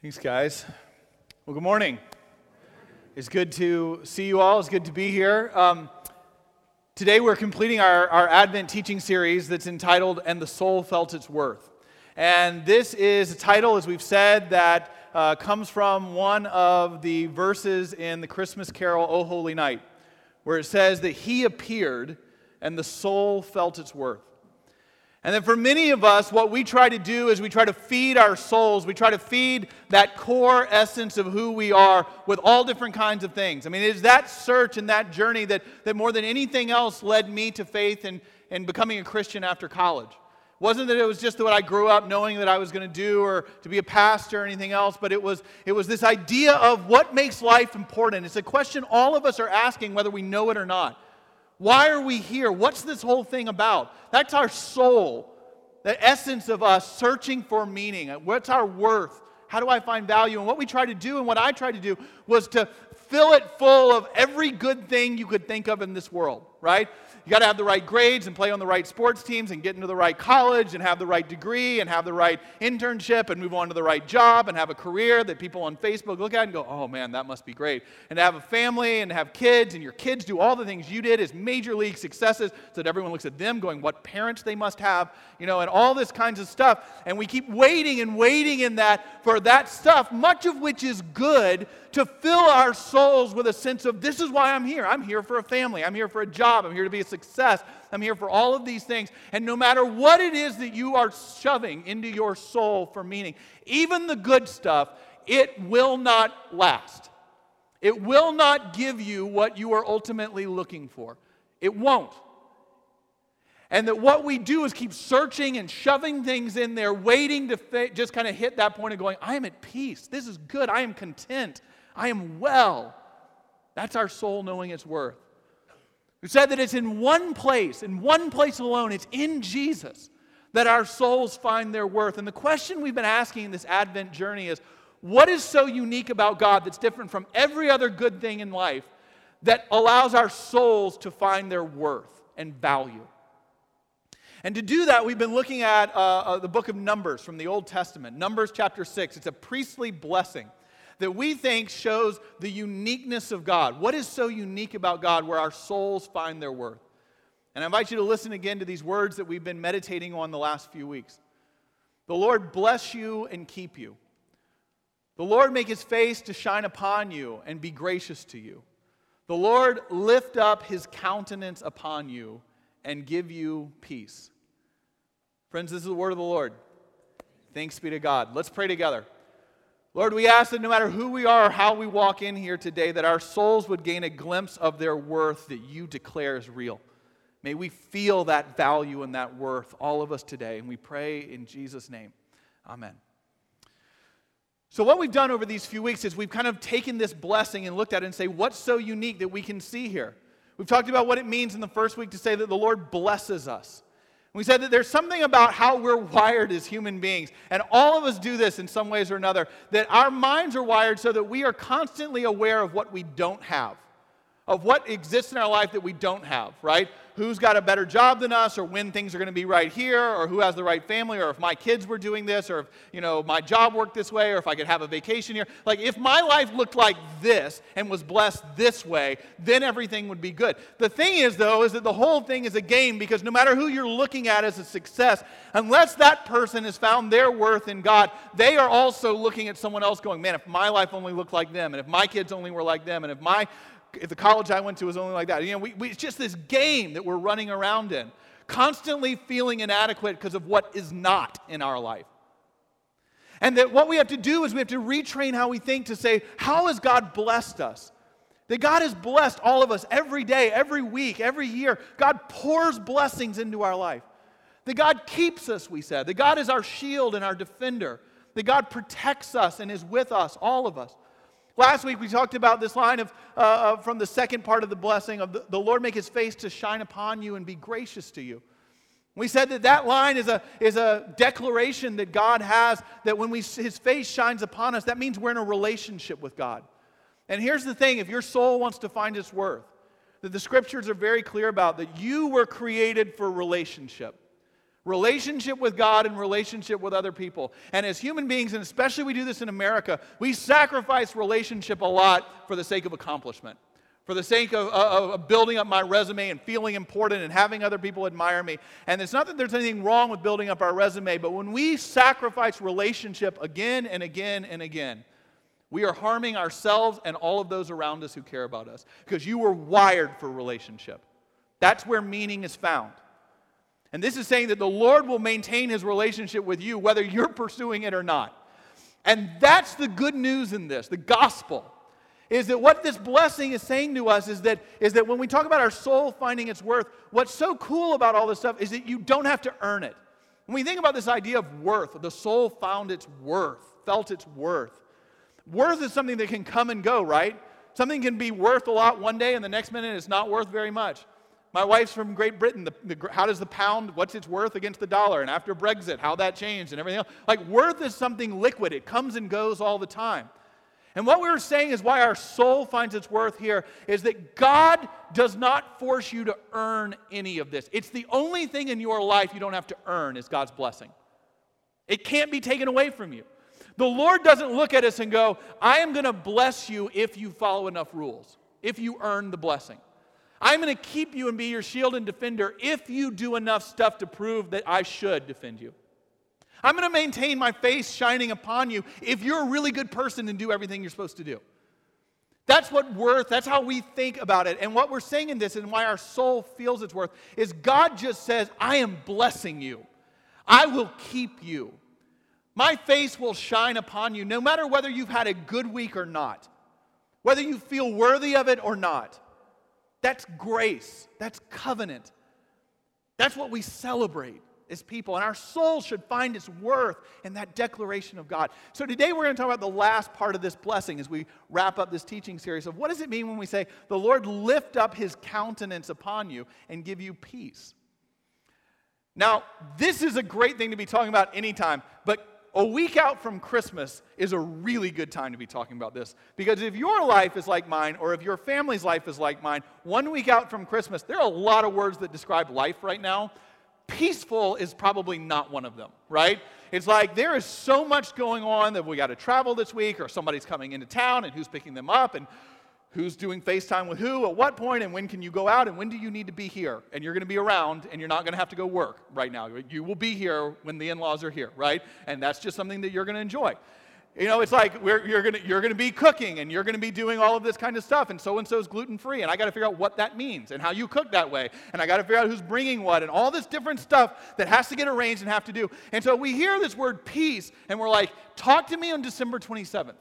Thanks, guys. Well, good morning. It's good to see you all. It's good to be here. Um, today, we're completing our, our Advent teaching series that's entitled And the Soul Felt Its Worth. And this is a title, as we've said, that uh, comes from one of the verses in the Christmas carol, O Holy Night, where it says that He appeared and the soul felt its worth. And then for many of us, what we try to do is we try to feed our souls. We try to feed that core essence of who we are with all different kinds of things. I mean, it is that search and that journey that, that more than anything else led me to faith and, and becoming a Christian after college. It wasn't that it was just what I grew up knowing that I was going to do or to be a pastor or anything else, but it was, it was this idea of what makes life important. It's a question all of us are asking whether we know it or not. Why are we here? What's this whole thing about? That's our soul, the essence of us searching for meaning. What's our worth? How do I find value? And what we try to do, and what I tried to do, was to fill it full of every good thing you could think of in this world, right? You got to have the right grades and play on the right sports teams and get into the right college and have the right degree and have the right internship and move on to the right job and have a career that people on Facebook look at and go, oh man, that must be great. And to have a family and have kids and your kids do all the things you did as major league successes so that everyone looks at them going, what parents they must have, you know, and all this kinds of stuff. And we keep waiting and waiting in that for that stuff, much of which is good to fill our souls with a sense of this is why I'm here. I'm here for a family. I'm here for a job. I'm here to be a. I'm here for all of these things. And no matter what it is that you are shoving into your soul for meaning, even the good stuff, it will not last. It will not give you what you are ultimately looking for. It won't. And that what we do is keep searching and shoving things in there, waiting to fa- just kind of hit that point of going, I am at peace. This is good. I am content. I am well. That's our soul knowing its worth. We said that it's in one place, in one place alone, it's in Jesus that our souls find their worth. And the question we've been asking in this Advent journey is what is so unique about God that's different from every other good thing in life that allows our souls to find their worth and value? And to do that, we've been looking at uh, uh, the book of Numbers from the Old Testament, Numbers chapter 6. It's a priestly blessing that we think shows the uniqueness of God. What is so unique about God where our souls find their worth? And I invite you to listen again to these words that we've been meditating on the last few weeks. The Lord bless you and keep you. The Lord make his face to shine upon you and be gracious to you. The Lord lift up his countenance upon you and give you peace. Friends, this is the word of the Lord. Thanks be to God. Let's pray together. Lord, we ask that no matter who we are or how we walk in here today, that our souls would gain a glimpse of their worth that you declare is real. May we feel that value and that worth, all of us today. And we pray in Jesus' name. Amen. So, what we've done over these few weeks is we've kind of taken this blessing and looked at it and say, what's so unique that we can see here? We've talked about what it means in the first week to say that the Lord blesses us. We said that there's something about how we're wired as human beings, and all of us do this in some ways or another, that our minds are wired so that we are constantly aware of what we don't have, of what exists in our life that we don't have, right? Who's got a better job than us or when things are going to be right here or who has the right family or if my kids were doing this or if you know my job worked this way or if i could have a vacation here. Like if my life looked like this and was blessed this way then everything would be good. The thing is though is that the whole thing is a game because no matter who you're looking at as a success unless that person has found their worth in god they are also looking at someone else going man if my life only looked like them and if my kids only were like them and if my the college I went to was only like that. You know, we, we, it's just this game that we're running around in, constantly feeling inadequate because of what is not in our life. And that what we have to do is we have to retrain how we think to say, how has God blessed us? That God has blessed all of us every day, every week, every year. God pours blessings into our life. That God keeps us, we said. That God is our shield and our defender. That God protects us and is with us, all of us. Last week we talked about this line of, uh, uh, from the second part of the blessing of the, the Lord make his face to shine upon you and be gracious to you. We said that that line is a, is a declaration that God has that when we, his face shines upon us, that means we're in a relationship with God. And here's the thing if your soul wants to find its worth, that the scriptures are very clear about that you were created for relationship. Relationship with God and relationship with other people. And as human beings, and especially we do this in America, we sacrifice relationship a lot for the sake of accomplishment, for the sake of, of, of, building up my resume and feeling important and having other people admire me. And it's not that there's anything wrong with building up our resume, but when we sacrifice relationship again and again and again, we are harming ourselves and all of those around us who care about us because you were wired for relationship. That's where meaning is found. And this is saying that the Lord will maintain his relationship with you whether you're pursuing it or not. And that's the good news in this, the gospel. Is that what this blessing is saying to us is that, is that when we talk about our soul finding its worth, what's so cool about all this stuff is that you don't have to earn it. When we think about this idea of worth, the soul found its worth, felt its worth. Worth is something that can come and go, right? Something can be worth a lot one day and the next minute it's not worth very much. My wife's from Great Britain. The, the, how does the pound, what's its worth against the dollar? And after Brexit, how that changed and everything else. Like, worth is something liquid, it comes and goes all the time. And what we were saying is why our soul finds its worth here is that God does not force you to earn any of this. It's the only thing in your life you don't have to earn is God's blessing. It can't be taken away from you. The Lord doesn't look at us and go, I am going to bless you if you follow enough rules, if you earn the blessing. I'm going to keep you and be your shield and defender if you do enough stuff to prove that I should defend you. I'm going to maintain my face shining upon you if you're a really good person and do everything you're supposed to do. That's what worth, that's how we think about it. And what we're saying in this and why our soul feels its worth is God just says, I am blessing you. I will keep you. My face will shine upon you no matter whether you've had a good week or not, whether you feel worthy of it or not. That's grace. That's covenant. That's what we celebrate as people. And our soul should find its worth in that declaration of God. So today we're going to talk about the last part of this blessing as we wrap up this teaching series of what does it mean when we say, the Lord lift up his countenance upon you and give you peace. Now, this is a great thing to be talking about anytime, but a week out from Christmas is a really good time to be talking about this. Because if your life is like mine, or if your family's life is like mine, one week out from Christmas, there are a lot of words that describe life right now. Peaceful is probably not one of them, right? It's like there is so much going on that we got to travel this week, or somebody's coming into town, and who's picking them up, and who's doing FaceTime with who at what point, and when can you go out, and when do you need to be here? And you're going to be around, and you're not going to have to go work right now. You will be here when the in laws are here, right? And that's just something that you're going to enjoy. You know, it's like you're going you're to be cooking and you're going to be doing all of this kind of stuff, and so and so is gluten free, and I got to figure out what that means and how you cook that way, and I got to figure out who's bringing what, and all this different stuff that has to get arranged and have to do. And so we hear this word peace, and we're like, talk to me on December 27th.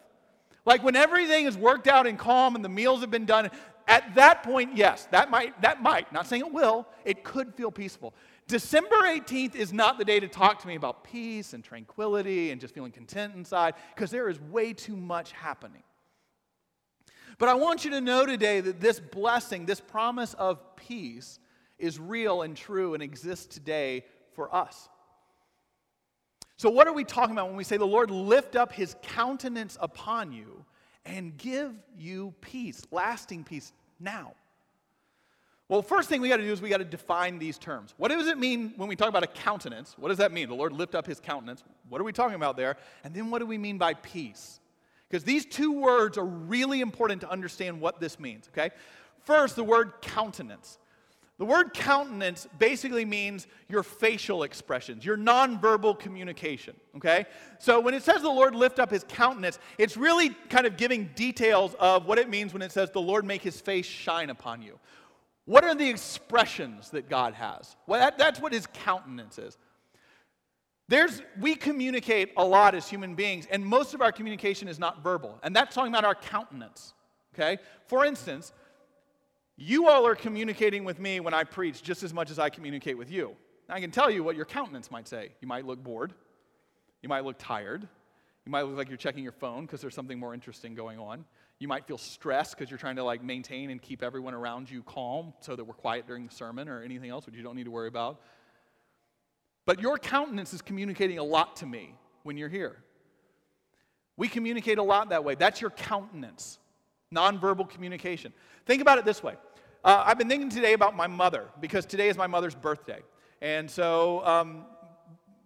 Like when everything is worked out and calm and the meals have been done, at that point, yes, that might, that might, not saying it will, it could feel peaceful. December 18th is not the day to talk to me about peace and tranquility and just feeling content inside, because there is way too much happening. But I want you to know today that this blessing, this promise of peace, is real and true and exists today for us. So, what are we talking about when we say the Lord lift up his countenance upon you and give you peace, lasting peace now? Well, first thing we got to do is we got to define these terms. What does it mean when we talk about a countenance? What does that mean? The Lord lift up his countenance. What are we talking about there? And then what do we mean by peace? Because these two words are really important to understand what this means, okay? First, the word countenance. The word countenance basically means your facial expressions, your nonverbal communication, okay? So when it says the Lord lift up his countenance, it's really kind of giving details of what it means when it says the Lord make his face shine upon you. What are the expressions that God has? Well, that, that's what his countenance is. There's, we communicate a lot as human beings, and most of our communication is not verbal, and that's talking about our countenance, okay? For instance, you all are communicating with me when I preach just as much as I communicate with you. I can tell you what your countenance might say. You might look bored. You might look tired. You might look like you're checking your phone because there's something more interesting going on. You might feel stressed because you're trying to like maintain and keep everyone around you calm so that we're quiet during the sermon or anything else which you don't need to worry about. But your countenance is communicating a lot to me when you're here. We communicate a lot that way. That's your countenance, nonverbal communication. Think about it this way uh, I've been thinking today about my mother because today is my mother's birthday. And so um,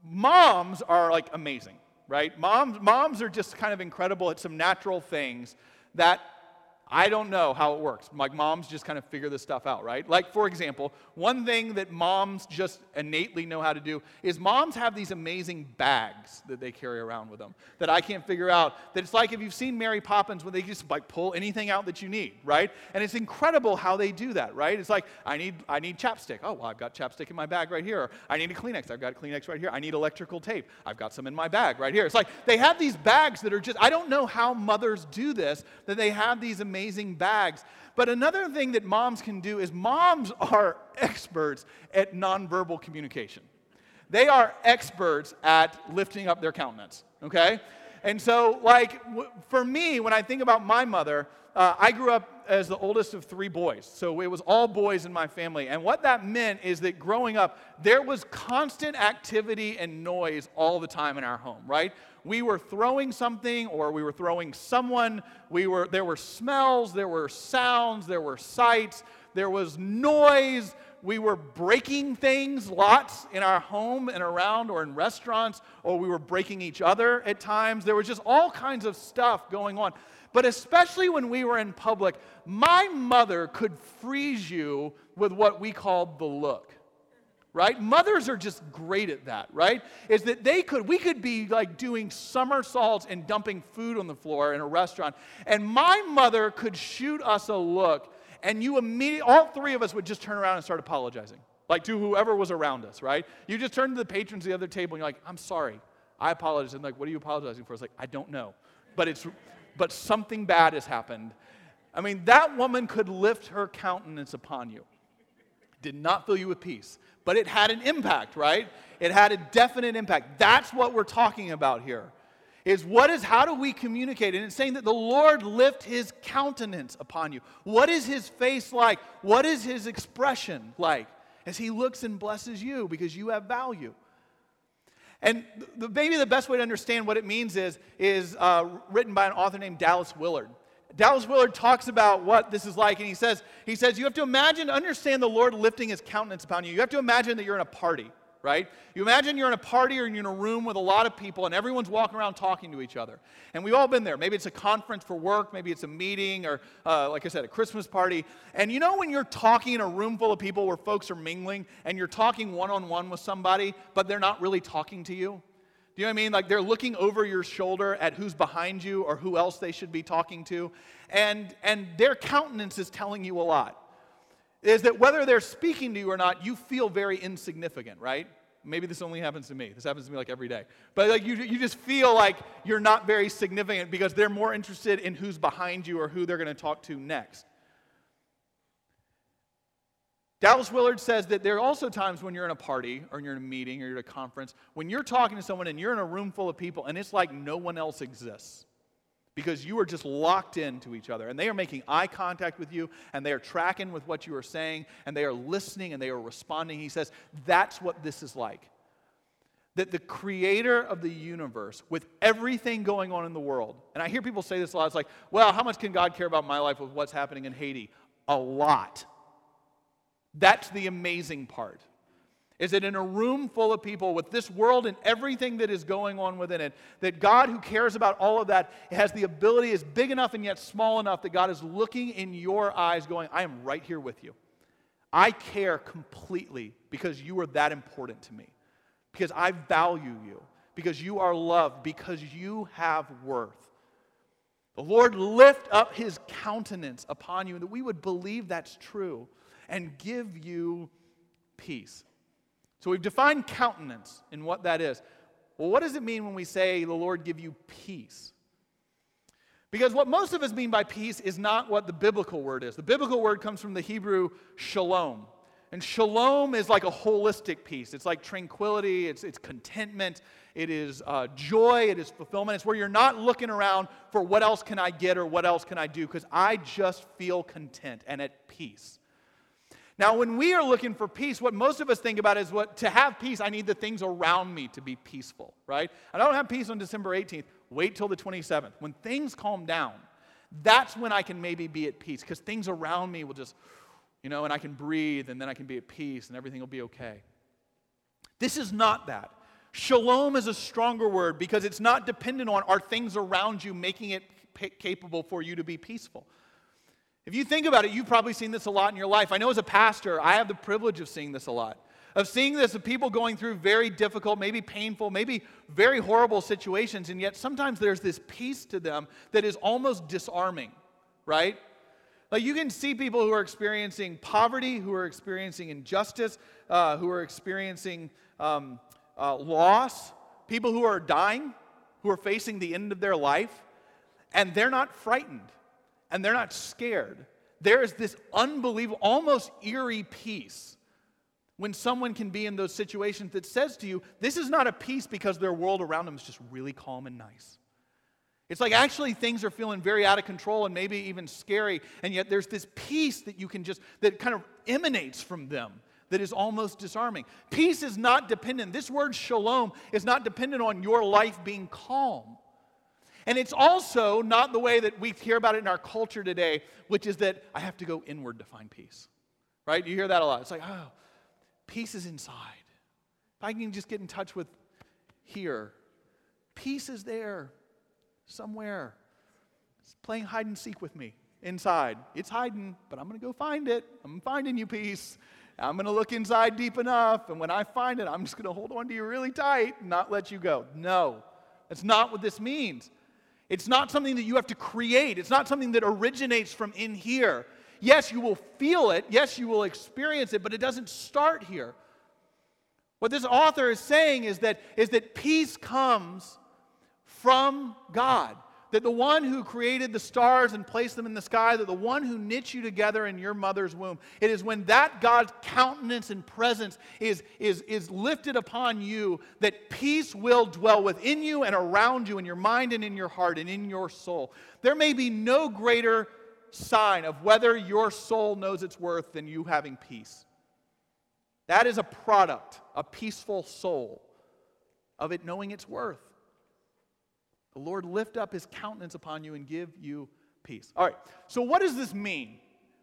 moms are like amazing, right? Moms, moms are just kind of incredible at some natural things that I don't know how it works. Like moms just kind of figure this stuff out, right? Like, for example, one thing that moms just innately know how to do is moms have these amazing bags that they carry around with them that I can't figure out. That it's like if you've seen Mary Poppins when they just like pull anything out that you need, right? And it's incredible how they do that, right? It's like, I need, I need chapstick. Oh, well, I've got chapstick in my bag right here. I need a Kleenex. I've got a Kleenex right here. I need electrical tape. I've got some in my bag right here. It's like they have these bags that are just, I don't know how mothers do this, that they have these amazing amazing bags. But another thing that moms can do is moms are experts at nonverbal communication. They are experts at lifting up their countenance, okay? And so, like, w- for me, when I think about my mother, uh, I grew up as the oldest of three boys. So it was all boys in my family. And what that meant is that growing up, there was constant activity and noise all the time in our home, right? we were throwing something or we were throwing someone. We were, there were smells, there were sounds, there were sights, there was noise. We were breaking things lots in our home and around or in restaurants, or we were breaking each other at times. There was just all kinds of stuff going on. But especially when we were in public, my mother could freeze you with what we called the look right? Mothers are just great at that, right? Is that they could, we could be like doing somersaults and dumping food on the floor in a restaurant, and my mother could shoot us a look, and you immediately, all three of us would just turn around and start apologizing, like to whoever was around us, right? You just turn to the patrons of the other table, and you're like, I'm sorry, I apologize. And like, what are you apologizing for? It's like, I don't know, but it's, but something bad has happened. I mean, that woman could lift her countenance upon you. Did not fill you with peace but it had an impact, right? It had a definite impact. That's what we're talking about here. Is what is how do we communicate? And it's saying that the Lord lift his countenance upon you. What is his face like? What is his expression like? As he looks and blesses you because you have value. And the, maybe the best way to understand what it means is, is uh, written by an author named Dallas Willard. Dallas Willard talks about what this is like, and he says, he says, you have to imagine, understand the Lord lifting his countenance upon you. You have to imagine that you're in a party, right? You imagine you're in a party or you're in a room with a lot of people, and everyone's walking around talking to each other. And we've all been there. Maybe it's a conference for work, maybe it's a meeting, or uh, like I said, a Christmas party. And you know when you're talking in a room full of people where folks are mingling, and you're talking one on one with somebody, but they're not really talking to you? Do you know what I mean? Like they're looking over your shoulder at who's behind you or who else they should be talking to. And, and their countenance is telling you a lot. Is that whether they're speaking to you or not, you feel very insignificant, right? Maybe this only happens to me. This happens to me like every day. But like you, you just feel like you're not very significant because they're more interested in who's behind you or who they're going to talk to next. Dallas Willard says that there are also times when you're in a party or you're in a meeting or you're at a conference when you're talking to someone and you're in a room full of people and it's like no one else exists because you are just locked into each other and they are making eye contact with you and they are tracking with what you are saying and they are listening and they are responding. He says that's what this is like. That the creator of the universe, with everything going on in the world, and I hear people say this a lot, it's like, well, how much can God care about my life with what's happening in Haiti? A lot. That's the amazing part. Is that in a room full of people with this world and everything that is going on within it, that God, who cares about all of that, has the ability, is big enough and yet small enough that God is looking in your eyes, going, I am right here with you. I care completely because you are that important to me, because I value you, because you are loved, because you have worth. The Lord lift up his countenance upon you, and that we would believe that's true and give you peace. So we've defined countenance and what that is. Well, what does it mean when we say the Lord give you peace? Because what most of us mean by peace is not what the biblical word is. The biblical word comes from the Hebrew shalom. And shalom is like a holistic peace. It's like tranquility, it's, it's contentment, it is uh, joy, it is fulfillment. It's where you're not looking around for what else can I get or what else can I do, because I just feel content and at peace. Now, when we are looking for peace, what most of us think about is what to have peace, I need the things around me to be peaceful, right? I don't have peace on December 18th. Wait till the 27th. When things calm down, that's when I can maybe be at peace because things around me will just, you know, and I can breathe and then I can be at peace and everything will be okay. This is not that. Shalom is a stronger word because it's not dependent on are things around you making it capable for you to be peaceful. If you think about it, you've probably seen this a lot in your life. I know as a pastor, I have the privilege of seeing this a lot. Of seeing this of people going through very difficult, maybe painful, maybe very horrible situations, and yet sometimes there's this peace to them that is almost disarming, right? Like you can see people who are experiencing poverty, who are experiencing injustice, uh, who are experiencing um, uh, loss, people who are dying, who are facing the end of their life, and they're not frightened and they're not scared. There is this unbelievable, almost eerie peace when someone can be in those situations that says to you, This is not a peace because their world around them is just really calm and nice. It's like actually things are feeling very out of control and maybe even scary, and yet there's this peace that you can just, that kind of emanates from them that is almost disarming. Peace is not dependent, this word shalom is not dependent on your life being calm. And it's also not the way that we hear about it in our culture today, which is that I have to go inward to find peace. Right? You hear that a lot. It's like, oh, peace is inside. If I can just get in touch with here, peace is there somewhere. It's playing hide and seek with me inside. It's hiding, but I'm going to go find it. I'm finding you peace. I'm going to look inside deep enough, and when I find it, I'm just going to hold on to you really tight and not let you go. No, that's not what this means. It's not something that you have to create, it's not something that originates from in here. Yes, you will feel it, yes, you will experience it, but it doesn't start here. What this author is saying is that, is that peace comes from God. That the one who created the stars and placed them in the sky, that the one who knit you together in your mother's womb, it is when that God's countenance and presence is, is, is lifted upon you that peace will dwell within you and around you in your mind and in your heart and in your soul. There may be no greater sign of whether your soul knows its worth than you having peace. That is a product, a peaceful soul, of it knowing its worth. The Lord lift up his countenance upon you and give you peace. All right, so what does this mean?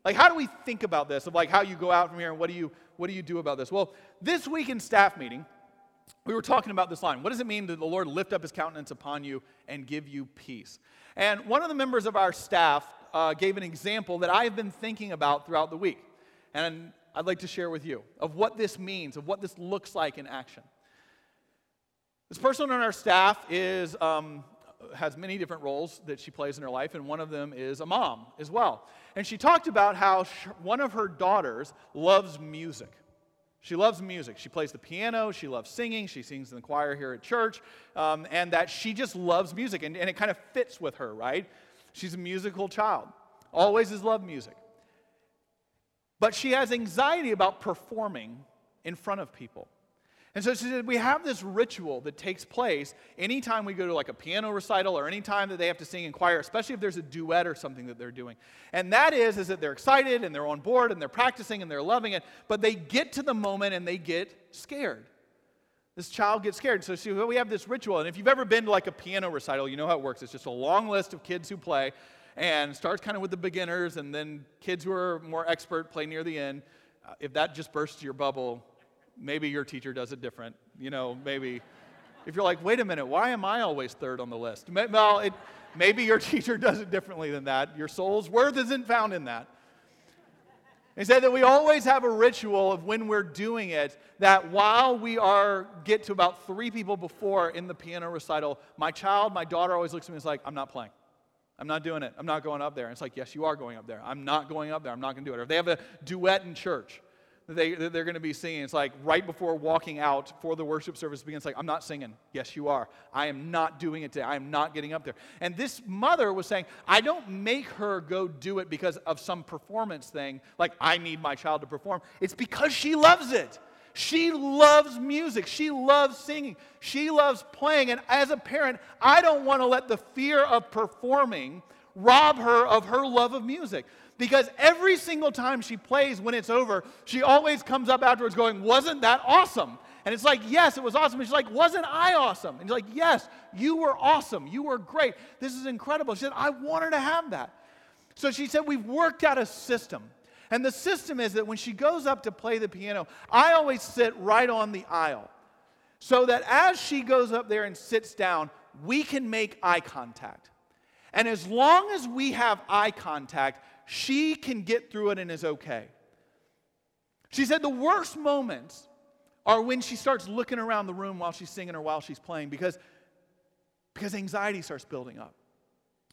Like, how do we think about this? Of like how you go out from here and what do you what do you do about this? Well, this week in staff meeting, we were talking about this line. What does it mean that the Lord lift up his countenance upon you and give you peace? And one of the members of our staff uh, gave an example that I've been thinking about throughout the week. And I'd like to share with you of what this means, of what this looks like in action. This person on our staff is um, has many different roles that she plays in her life, and one of them is a mom as well. And she talked about how one of her daughters loves music. She loves music. She plays the piano. She loves singing. She sings in the choir here at church. Um, and that she just loves music. And, and it kind of fits with her, right? She's a musical child, always has loved music. But she has anxiety about performing in front of people. And so she said, we have this ritual that takes place anytime we go to like a piano recital or anytime that they have to sing in choir, especially if there's a duet or something that they're doing. And that is, is that they're excited and they're on board and they're practicing and they're loving it, but they get to the moment and they get scared. This child gets scared. So see, we have this ritual. And if you've ever been to like a piano recital, you know how it works. It's just a long list of kids who play and starts kind of with the beginners and then kids who are more expert play near the end. Uh, if that just bursts your bubble, Maybe your teacher does it different. You know, maybe if you're like, wait a minute, why am I always third on the list? Well, it, maybe your teacher does it differently than that. Your soul's worth isn't found in that. He said that we always have a ritual of when we're doing it, that while we are get to about three people before in the piano recital, my child, my daughter always looks at me and is like, I'm not playing. I'm not doing it. I'm not going up there. And it's like, yes, you are going up there. I'm not going up there. I'm not going to do it. Or if they have a duet in church, they, they're going to be singing. It's like right before walking out for the worship service begins, like, I'm not singing. Yes, you are. I am not doing it today. I am not getting up there. And this mother was saying, I don't make her go do it because of some performance thing, like I need my child to perform. It's because she loves it. She loves music. She loves singing. She loves playing. And as a parent, I don't want to let the fear of performing rob her of her love of music because every single time she plays when it's over, she always comes up afterwards going, Wasn't that awesome? And it's like, Yes, it was awesome. And she's like, Wasn't I awesome? And he's like, Yes, you were awesome. You were great. This is incredible. She said, I want her to have that. So she said, We've worked out a system. And the system is that when she goes up to play the piano, I always sit right on the aisle. so that as she goes up there and sits down, we can make eye contact. And as long as we have eye contact, she can get through it and is okay. She said the worst moments are when she starts looking around the room while she's singing or while she's playing because, because anxiety starts building up.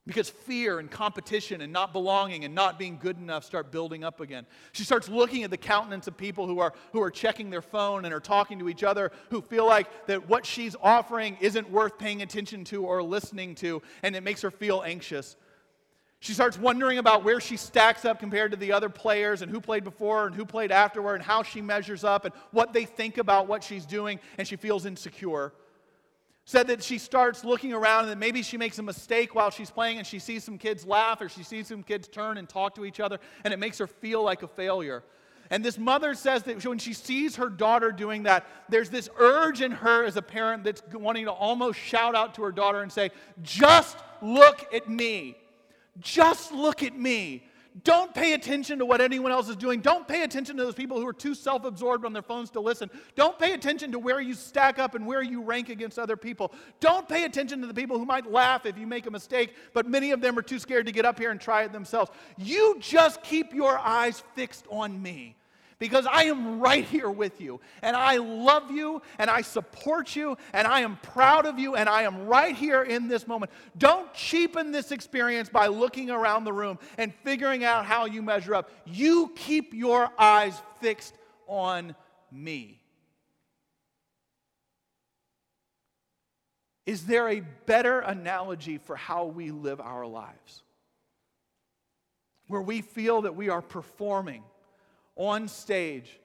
Because fear and competition and not belonging and not being good enough start building up again. She starts looking at the countenance of people who are, who are checking their phone and are talking to each other, who feel like that what she's offering isn't worth paying attention to or listening to, and it makes her feel anxious. She starts wondering about where she stacks up compared to the other players and who played before and who played afterward and how she measures up and what they think about what she's doing, and she feels insecure said that she starts looking around and that maybe she makes a mistake while she's playing and she sees some kids laugh or she sees some kids turn and talk to each other and it makes her feel like a failure. And this mother says that when she sees her daughter doing that, there's this urge in her as a parent that's wanting to almost shout out to her daughter and say, Just look at me. Just look at me. Don't pay attention to what anyone else is doing. Don't pay attention to those people who are too self absorbed on their phones to listen. Don't pay attention to where you stack up and where you rank against other people. Don't pay attention to the people who might laugh if you make a mistake, but many of them are too scared to get up here and try it themselves. You just keep your eyes fixed on me because I am right here with you. And I love you and I support you and I am proud of you and I am right here in this moment. Don't cheapen this experience by looking around the room and figuring out how you measure up. You keep your eyes fixed on me. Is there a better analogy for how we live our lives? Where we feel that we are performing on stage,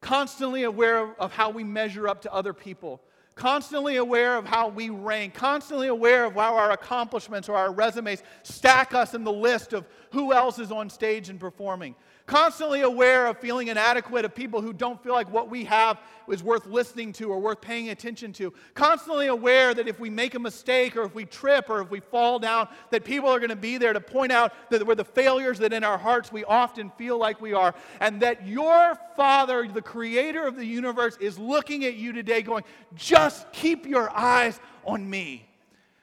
constantly aware of how we measure up to other people, constantly aware of how we rank, constantly aware of how our accomplishments or our resumes stack us in the list of who else is on stage and performing constantly aware of feeling inadequate, of people who don't feel like what we have is worth listening to or worth paying attention to, constantly aware that if we make a mistake or if we trip or if we fall down, that people are going to be there to point out that we're the failures that in our hearts we often feel like we are, and that your Father, the creator of the universe, is looking at you today going, just keep your eyes on me.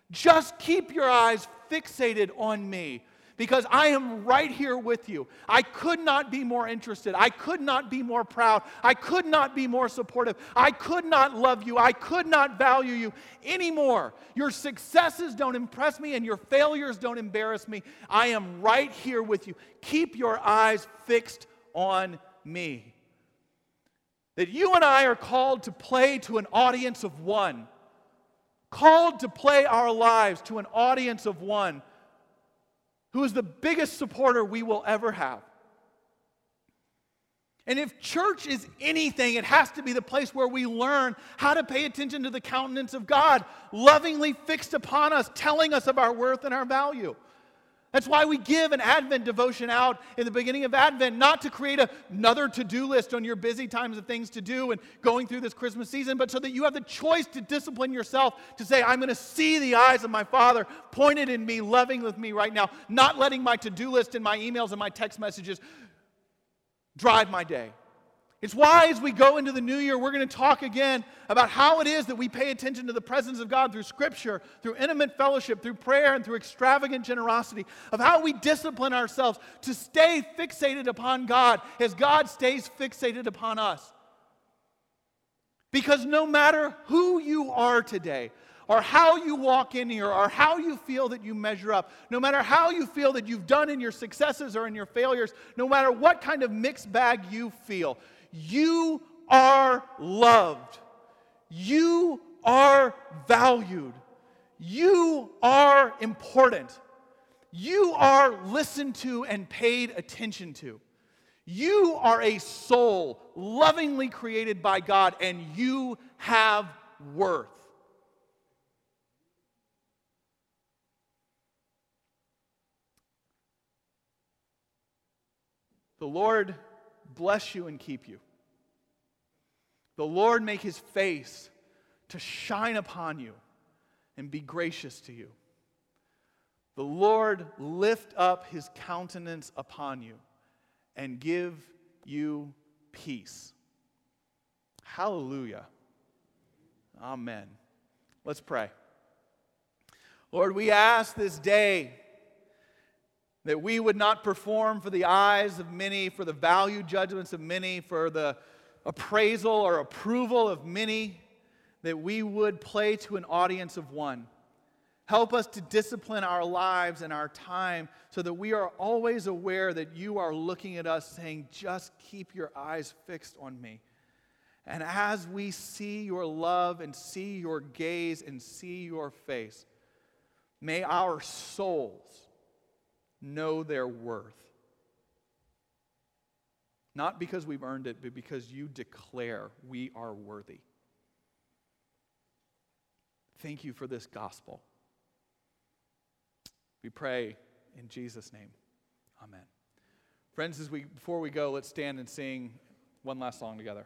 Just keep your eyes fixated on me because I am right here with you. I could not be more interested. I could not be more proud. I could not be more supportive. I could not love you. I could not value you anymore. Your successes don't impress me and your failures don't embarrass me. I am right here with you. Keep your eyes fixed on me. That you and I are called to play to an audience of one, called to play our lives to an audience of one who is the biggest supporter we will ever have. And if church is anything, it has to be the place where we learn how to pay attention to the countenance of God, lovingly fixed upon us, telling us of our worth and our value. That's why we give an Advent devotion out in the beginning of Advent, not to create another to do list on your busy times of things to do and going through this Christmas season, but so that you have the choice to discipline yourself to say, I'm going to see the eyes of my Father pointed in me, loving with me right now, not letting my to do list and my emails and my text messages drive my day. It's why, as we go into the new year, we're going to talk again about how it is that we pay attention to the presence of God through Scripture, through intimate fellowship, through prayer, and through extravagant generosity, of how we discipline ourselves to stay fixated upon God as God stays fixated upon us. Because no matter who you are today, or how you walk in here, or how you feel that you measure up, no matter how you feel that you've done in your successes or in your failures, no matter what kind of mixed bag you feel, you are loved. You are valued. You are important. You are listened to and paid attention to. You are a soul lovingly created by God, and you have worth. The Lord bless you and keep you. The Lord make his face to shine upon you and be gracious to you. The Lord lift up his countenance upon you and give you peace. Hallelujah. Amen. Let's pray. Lord, we ask this day that we would not perform for the eyes of many, for the value judgments of many, for the appraisal or approval of many, that we would play to an audience of one. Help us to discipline our lives and our time so that we are always aware that you are looking at us saying, just keep your eyes fixed on me. And as we see your love and see your gaze and see your face, may our souls know their worth. Not because we've earned it, but because you declare we are worthy. Thank you for this gospel. We pray in Jesus' name. Amen. Friends, as we before we go, let's stand and sing one last song together.